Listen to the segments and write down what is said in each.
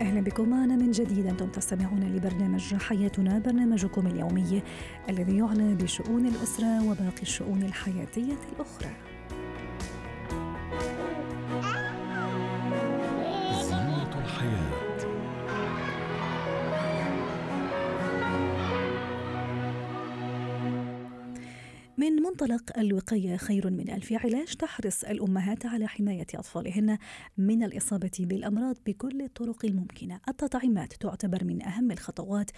أهلا بكم معنا من جديد أنتم تستمعون لبرنامج حياتنا برنامجكم اليومي الذي يعنى بشؤون الأسرة وباقي الشؤون الحياتية الأخرى. منطلق الوقاية خير من ألف علاج تحرص الأمهات على حماية أطفالهن من الإصابة بالأمراض بكل الطرق الممكنة. التطعيمات تعتبر من أهم الخطوات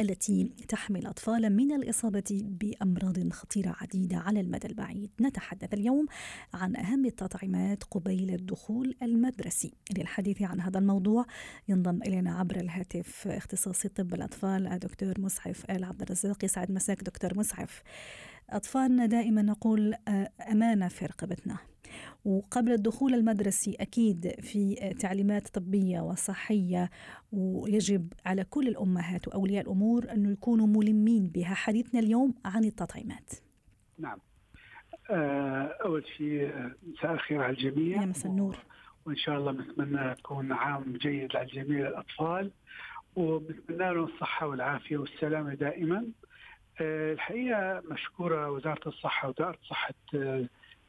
التي تحمي الأطفال من الإصابة بأمراض خطيرة عديدة على المدى البعيد. نتحدث اليوم عن أهم التطعيمات قبيل الدخول المدرسي. للحديث عن هذا الموضوع ينضم إلينا عبر الهاتف اختصاصي طب الأطفال الدكتور مسعف آل عبد الرزاق. يسعد مساك دكتور مسعف أطفالنا دائما نقول آه، أمانة في رقبتنا. وقبل الدخول المدرسي أكيد في تعليمات طبية وصحية ويجب على كل الأمهات وأولياء الأمور أن يكونوا ملمين بها. حديثنا اليوم عن التطعيمات. نعم. آه، أول شيء آه، مساء الخير على الجميع. يا مساء النور. وإن شاء الله نتمنى تكون عام جيد على جميع الأطفال. ونتمنى لهم الصحة والعافية والسلامة دائما. آه، الحقيقة مشكورة وزارة الصحة ودائرة صحة آه،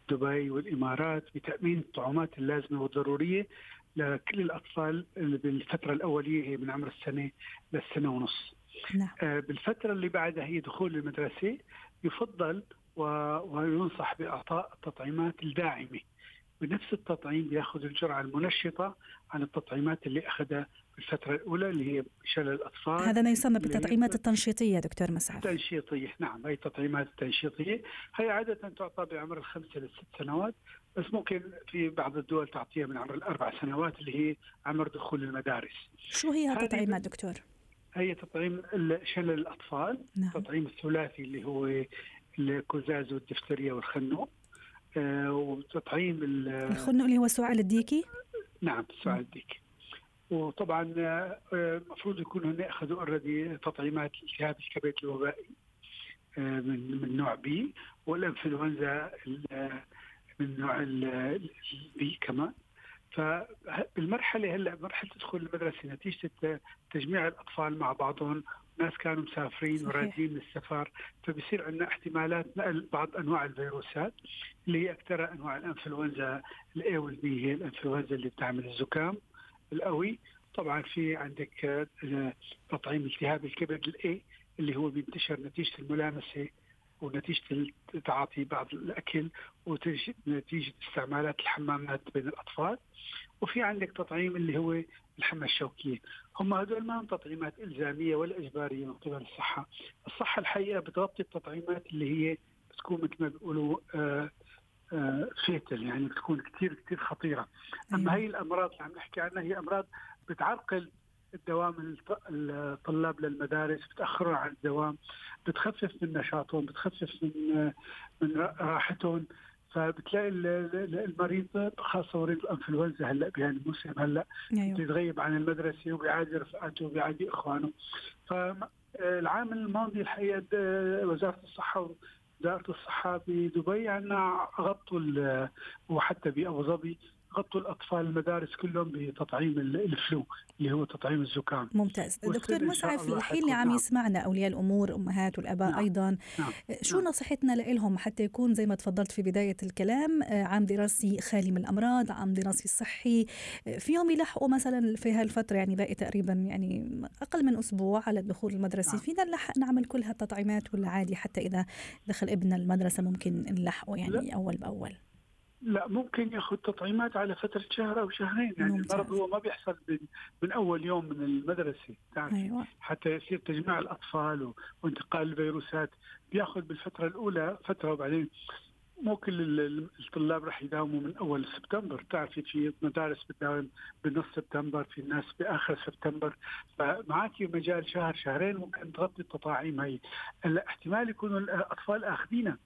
دبي والإمارات بتأمين الطعومات اللازمة والضرورية لكل الأطفال بالفترة الأولية هي من عمر السنة للسنة ونص. نعم. آه، بالفترة اللي بعدها هي دخول المدرسة يفضل وينصح بإعطاء التطعيمات الداعمة بنفس التطعيم بيأخذ الجرعة المنشطة عن التطعيمات اللي أخذها الفترة الأولى اللي هي شلل الأطفال هذا ما يسمى بالتطعيمات التنشيطية دكتور مسعد التنشيطية نعم هي التطعيمات التنشيطية هي عادة تعطى بعمر الخمسة للست سنوات بس ممكن في بعض الدول تعطيها من عمر الأربع سنوات اللي هي عمر دخول المدارس شو هي التطعيمات دكتور؟ هي تطعيم شلل الأطفال نعم. التطعيم الثلاثي اللي هو الكزاز والدفتريا والخنوق آه وتطعيم الخنوق اللي هو السعال الديكي؟ نعم السعال الديكي وطبعا آه، المفروض يكونوا هن أخذوا already تطعيمات التهاب الكبد الوبائي آه، من من نوع B والإنفلونزا من نوع ال B كمان. فبالمرحلة هلأ مرحلة دخول المدرسة نتيجة تجميع الأطفال مع بعضهم ناس كانوا مسافرين ورادين من السفر فبصير عندنا احتمالات نقل بعض أنواع الفيروسات اللي هي أكثر أنواع الإنفلونزا ال A وال B هي الإنفلونزا اللي بتعمل الزكام. القوي طبعا في عندك آه، تطعيم التهاب الكبد الاي اللي هو بينتشر نتيجة الملامسة ونتيجة تعاطي بعض الأكل ونتيجة استعمالات الحمامات بين الأطفال. وفي عندك تطعيم اللي هو الحمى الشوكية. هم هذول ما هم تطعيمات إلزامية ولا إجبارية من قبل الصحة. الصحة الحقيقة بتغطي التطعيمات اللي هي بتكون مثل ما بيقولوا آه فيتل يعني بتكون كثير كثير خطيرة. أما هي الأمراض اللي عم نحكي عنها هي أمراض بتعرقل الدوام الطلاب للمدارس بتاخرهم عن الدوام بتخفف من نشاطهم بتخفف من من راحتهم. فبتلاقي المريض خاصة مريض الإنفلونزا هلأ بهالموسم هلأ أيوه. بيتغيب عن المدرسة وبيعادي رفقاته وبيعادي إخوانه. فالعام الماضي الحقيقة وزارة الصحة وزاره الصحه بدبي عندنا غطوا وحتى بأبو ظبي. غطوا الأطفال المدارس كلهم بتطعيم الفلو اللي هو تطعيم الزكام ممتاز دكتور مسعف الحين اللي عم نعم. يسمعنا أولياء الأمور أمهات والأباء نعم. أيضا نعم. شو نعم. نصيحتنا لهم حتى يكون زي ما تفضلت في بداية الكلام آه، عام دراسي خالي من الأمراض عام دراسي صحي آه، فيهم يلحقوا مثلا في هالفترة يعني باقي تقريبا يعني أقل من أسبوع على الدخول المدرسي نعم. فينا نلحق نعمل كل هالتطعيمات ولا عادي حتى إذا دخل ابننا المدرسة ممكن نلحقه يعني لا. أول بأول لا ممكن ياخذ تطعيمات على فترة شهر أو شهرين. يعني ممتاز. المرض هو ما بيحصل من أول يوم من المدرسة تعرف؟ أيوة. حتى يصير تجميع الأطفال وانتقال الفيروسات. بياخذ بالفترة الأولى فترة وبعدين مو كل الطلاب رح يداوموا من أول سبتمبر. تعرفي في مدارس بتداوم بنص سبتمبر في ناس بآخر سبتمبر. فمعك مجال شهر شهرين ممكن تغطي التطاعيم هي هلا احتمال يكونوا الأطفال آخذينها.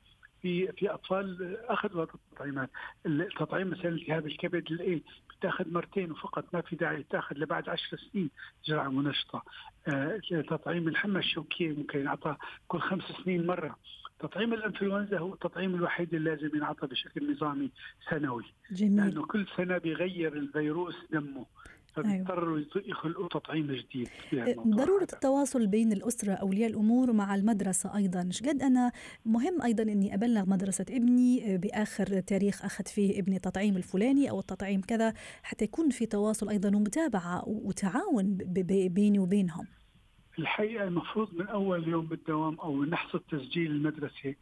في في أطفال أخذوا التطعيمات. التطعيم مثلا التهاب الكبد الاي بتاخذ مرتين وفقط ما في داعي تأخذ لبعد عشر سنين جرعه منشطة. آه تطعيم الحمى الشوكية ممكن ينعطى كل خمس سنين مرة. تطعيم الإنفلونزا هو التطعيم الوحيد اللي لازم ينعطى بشكل نظامي سنوي. جميل. لأنه كل سنة بيغير الفيروس دمه. فبيضطروا أيوة. يخلقوا تطعيم جديد ضروره هذا. التواصل بين الأسرة أولياء الأمور مع المدرسة أيضا قد أنا مهم أيضا إني أبلغ مدرسة ابني بآخر تاريخ أخذ فيه ابني التطعيم الفلاني أو التطعيم كذا حتى يكون في تواصل أيضا ومتابعة وتعاون بيني وبينهم الحقيقة المفروض من أول يوم بالدوام أو من لحظه تسجيل المدرسة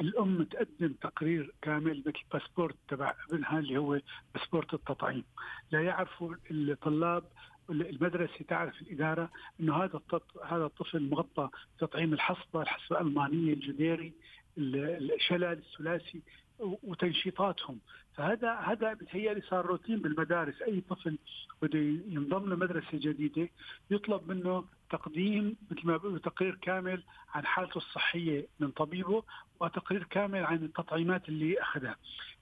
الأم تقدم تقرير كامل مثل باسبورت تبع ابنها اللي هو باسبورت التطعيم. لا يعرفوا الطلاب المدرسة تعرف الإدارة إنه هذا هذا الطفل مغطى تطعيم الحصبة، الحصبة الألمانية، الجديري، الشلل الثلاثي. وتنشيطاتهم فهذا هذا بتهيألي صار روتين بالمدارس أي طفل بده ينضم لمدرسة جديدة يطلب منه تقديم مثل ما بيقولوا تقرير كامل عن حالته الصحية من طبيبه وتقرير كامل عن التطعيمات اللي أخذها.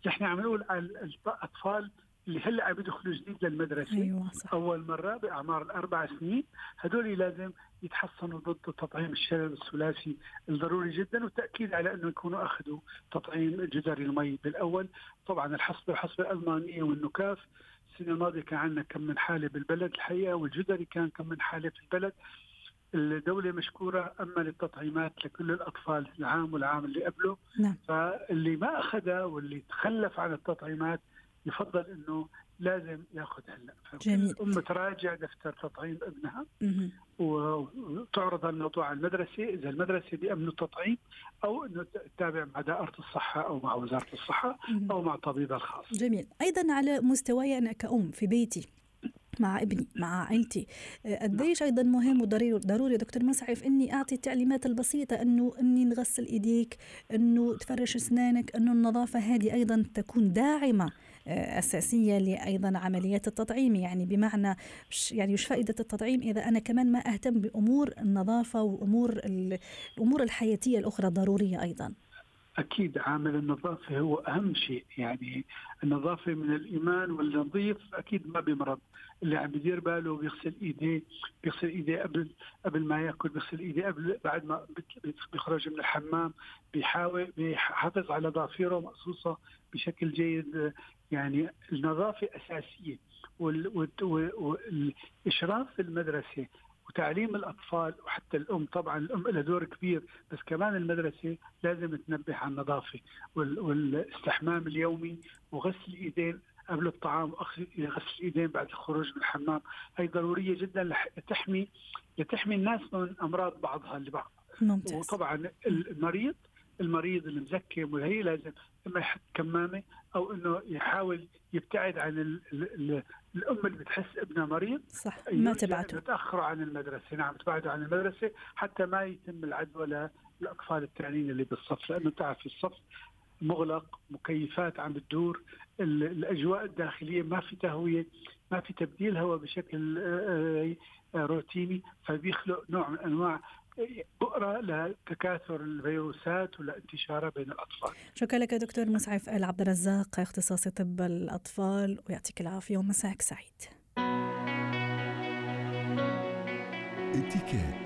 نحن عم نقول الأطفال اللي هلا عم يدخلوا جديد للمدرسة. أيوة صح. أول مرة بأعمار الأربع سنين. هدول لازم يتحصنوا ضد تطعيم الشلل الثلاثي الضروري جدا والتاكيد على إنه يكونوا أخذوا تطعيم جدري المي بالأول. طبعا الحصبة الحصبة الألمانية والنكاف. السنة الماضية كان عندنا كم من حالة بالبلد الحقيقة والجدري كان كم من حالة في البلد. الدولة مشكورة أما للتطعيمات لكل الأطفال العام والعام اللي قبله. نعم. فاللي ما أخذها واللي تخلف عن التطعيمات يفضل إنه لازم يأخذ هلا. جميل. الام تراجع دفتر تطعيم ابنها. وتعرض الموضوع على المدرسة إذا المدرسة بيامنوا التطعيم أو إنه تتابع مع دائرة الصحة أو مع وزارة الصحة أو مع طبيبها الخاص. جميل. أيضا على مستواي أنا كأم في بيتي مع ابني مع عائلتي قديش أيضا مهم وضروري ضروري دكتور مسعف إني أعطي التعليمات البسيطة إنه إني نغسل إيديك إنه تفرش أسنانك إنه النظافة هذه أيضا تكون داعمة أساسية لأيضا عمليات التطعيم. يعني بمعنى يعني وش فائدة التطعيم إذا أنا كمان ما أهتم بأمور النظافة وأمور الأمور الحياتية الأخرى ضرورية أيضا. أكيد عامل النظافة هو أهم شيء. يعني النظافة من الإيمان والنظيف أكيد ما بيمرض. اللي عم بيدير باله بيغسل إيديه بيغسل إيديه قبل قبل ما يأكل بيغسل إيديه قبل بعد ما بيخرج من الحمام بيحاول بيحافظ على ضافيره مقصوصه بشكل جيد. يعني النظافه أساسية والإشراف المدرسة وتعليم الأطفال وحتى الأم. طبعا الأم لها دور كبير بس كمان المدرسة لازم تنبه على النظافة والاستحمام اليومي وغسل الإيدين قبل الطعام وغسل الإيدين بعد الخروج من الحمام. هي ضرورية جدا لتحمي لتحمي الناس من أمراض بعضها لبعض. ممتاز. وطبعا المريض المريض المزكم وهي لازم اما يحط كمامه أو إنه يحاول يبتعد عن ال ال الأم اللي بتحس ابنها مريض صح ما تبعته. تاخره عن المدرسة. نعم تبعده عن المدرسة حتى ما يتم العدوى للاطفال الثانيين اللي بالصف لأنه تعرف الصف مغلق مكيفات عم بتدور الأجواء الداخلية ما في تهوية ما في تبديل هواء بشكل آه، آه، روتيني فبيخلق نوع من أنواع بؤرة لتكاثر الفيروسات ولانتشارها بين الأطفال. شكرا لك دكتور مسعف العبد الرزاق اختصاصي طب الأطفال ويعطيك العافية ومساك سعيد. اتكات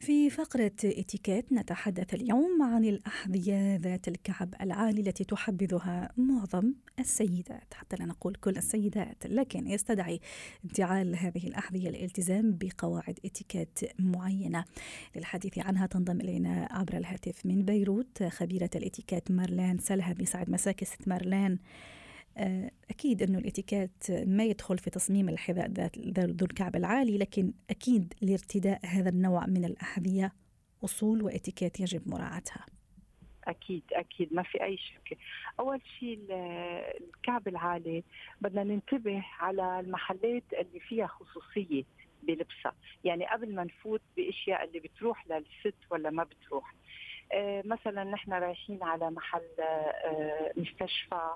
في فقرة إتيكيت نتحدث اليوم عن الأحذية ذات الكعب العالي التي تحبذها معظم السيدات حتى لا نقول كل السيدات لكن يستدعي انتعال هذه الأحذية الالتزام بقواعد إتيكيت معينة. للحديث عنها تنضم إلينا عبر الهاتف من بيروت خبيرة الإتيكيت مارلان سلهى بيسعد مساك ست مارلان أكيد أنه الإتيكيت ما يدخل في تصميم الحذاء ذو الكعب العالي لكن أكيد لارتداء هذا النوع من الأحذية أصول وإتيكيت يجب مراعاتها. أكيد أكيد ما في أي شك. أول شيء الكعب العالي بدنا ننتبه على المحلات اللي فيها خصوصية بلبسها. يعني قبل ما نفوت بأشياء اللي بتروح للست ولا ما بتروح. آه، مثلا نحن رايحين على محل آه، مستشفى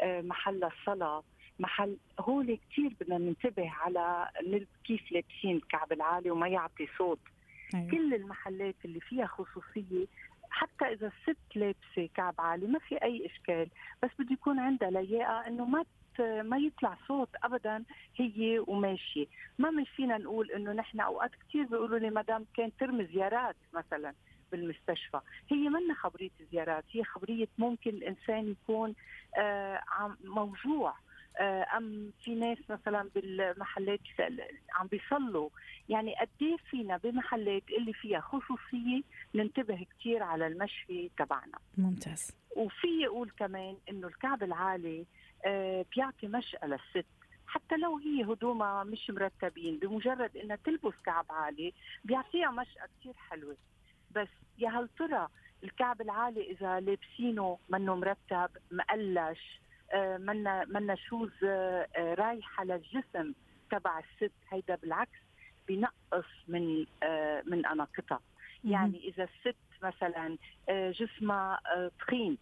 آه، محل صلاة محل هول كثير بدنا ننتبه على كيف لابسين الكعب العالي وما يعطي صوت أيوة. كل المحلات اللي فيها خصوصية حتى اذا الست لابسه كعب عالي ما في أي إشكال. بس بده يكون عندها لياقه إنه ما ما يطلع صوت ابدا هي وماشية. ما من فينا نقول إنه نحن أوقات كثير بيقولوا لي مدام كان ترمي زيارات مثلا بالمستشفى. هي منا خبرية زيارات هي خبرية ممكن الإنسان يكون آه موجوع. أم في ناس مثلا بالمحلات عم بيصلوا. يعني قد إيه فينا بمحلات اللي فيها خصوصية ننتبه كثير على المشي تبعنا؟ ممتاز. وفي يقول كمان إنه الكعب العالي آه، بيعطي مشأة للست. حتى لو هي هدومها مش مرتبين بمجرد إنها تلبس كعب عالي بيعطيها مشأة كثير حلوة. بس يا هل ترى الكعب العالي إذا لابسينه منه مرتب مقلش آه، منا منا شوز آه، آه، رايحه للجسم تبع الست. هيدا بالعكس بنقص من من أناقتها. يعني إذا الست مثلا جسمها تخين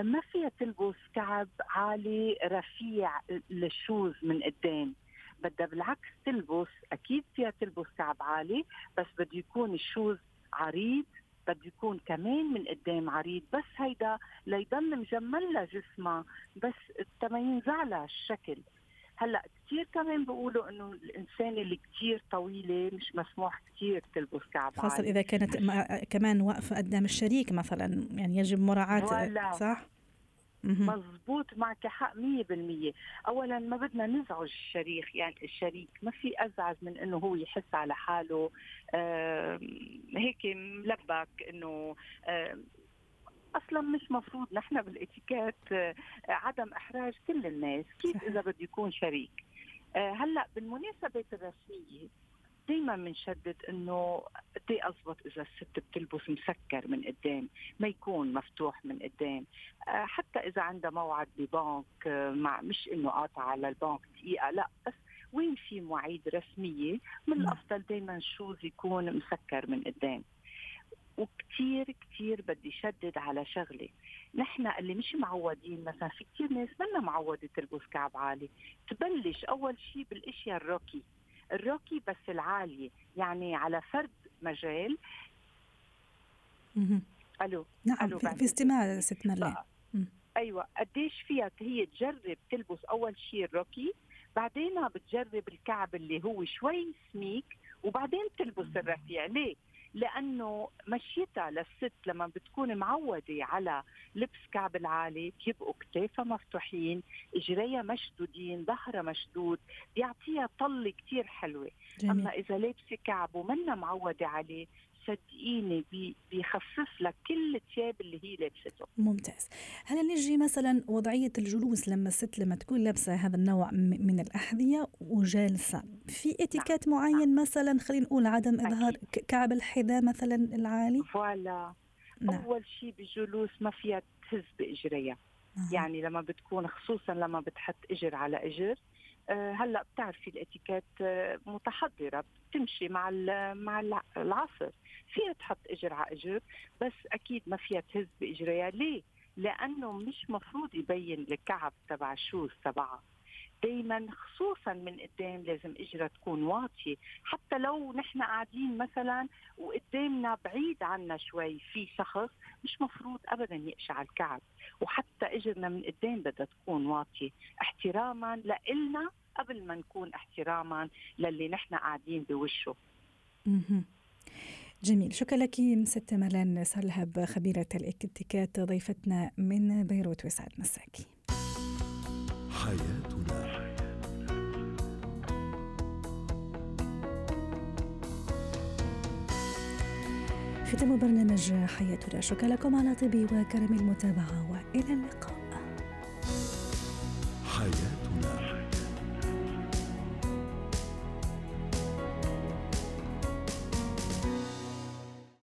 ما فيها تلبس كعب عالي رفيع للشوز من قدام. بدها بالعكس تلبس أكيد فيها تلبس كعب عالي بس بده يكون الشوز عريض بده يكون كمان من قدام عريض بس هيدا ليضل مجمل لها جسمها بس ما ينزعلها الشكل. هلأ كثير كمان بيقولوا إنه الإنسان اللي كثير طويلة مش مسموح كثير تلبس كعب خاصة إذا كانت كمان واقفه قدام الشريك مثلا يعني يجب مراعاة صح؟ مزبوط معك حق 100% اولا ما بدنا نزعج الشريك يعني الشريك ما في أزعج من إنه هو يحس على حاله. آه هيك ملبك إنه آه أصلا مش مفروض. نحن بالإتيكيت آه عدم إحراج كل الناس. كيف إذا بده يكون شريك؟ آه هلأ بالمناسبات الرسميه دائما بنشدد إنه قد اضبط إذا الست بتلبس مسكر من قدام ما يكون مفتوح من قدام. آه، حتى إذا عندها موعد ببنك آه، مع مش إنه قاطعة على البنك دقيقة لا بس وين في مواعيد رسمية؟ من. الأفضل دائما الشوز يكون مسكر من قدام. وكثير كثير بدي شدد على شغلة. نحن اللي مش معودين مثلا في كثير ناس منا معودة تلبس كعب عالي. تبلش أول شيء بالإشياء الروكي. الروكي بس العاليه يعني على فرد مجال. ألو نعم ألو في استماع ست مرلين أيوه قديش فيها هي تجرب تلبس أول شيء الروكي بعدين بتجرب الكعب اللي هو شوي سميك وبعدين تلبس الرفيع. ليه؟ لأنه مشيتها للست لما بتكون معودة على لبس كعب العالي بيبقوا كتافها مفتوحين إجريها مشدودين ظهرها مشدود بيعطيها طلة كتير حلوة. جميل. أما إذا لابسة كعب ومنا معودة عليه صدقيني بيخفف لك كل الثياب اللي هي لابسته. ممتاز. هلا نجي مثلا وضعية الجلوس لما الست لما تكون لابسة هذا النوع من الأحذية وجالسة. في اتيكيت نعم. معين نعم. مثلا خلينا نقول عدم إظهار كعب الحذاء مثلا العالي فوالا نعم. أول شيء بالجلوس ما فيها تهز بإجريها آه. يعني لما بتكون خصوصا لما بتحط إجر على إجر آه، هلأ بتعرفي الاتيكيت آه، متحضرة بتمشي مع مع العصر فيها تحط إجر على إجر بس أكيد ما فيها تهز بإجريها ليه؟ لأنه مش مفروض يبين الكعب تبع الشوز تبعها دائما خصوصا من قدام لازم اجرها تكون واطية. حتى لو نحن قاعدين مثلا وقدامنا بعيد عنا شوي في شخص مش مفروض ابدا يقشع الكعب. وحتى إجرنا من قدام بدها تكون واطية. احتراما لإلنا قبل ما نكون احتراما للي نحن قاعدين بوشه. جميل. شكرا لك ست ملان سلهب خبيرة الاتيكيت ضيفتنا من بيروت وسعد مساكي. حياتنا. ختام برنامج حياتنا. شكرا لكم على طيب وكرم المتابعة وإلى اللقاء.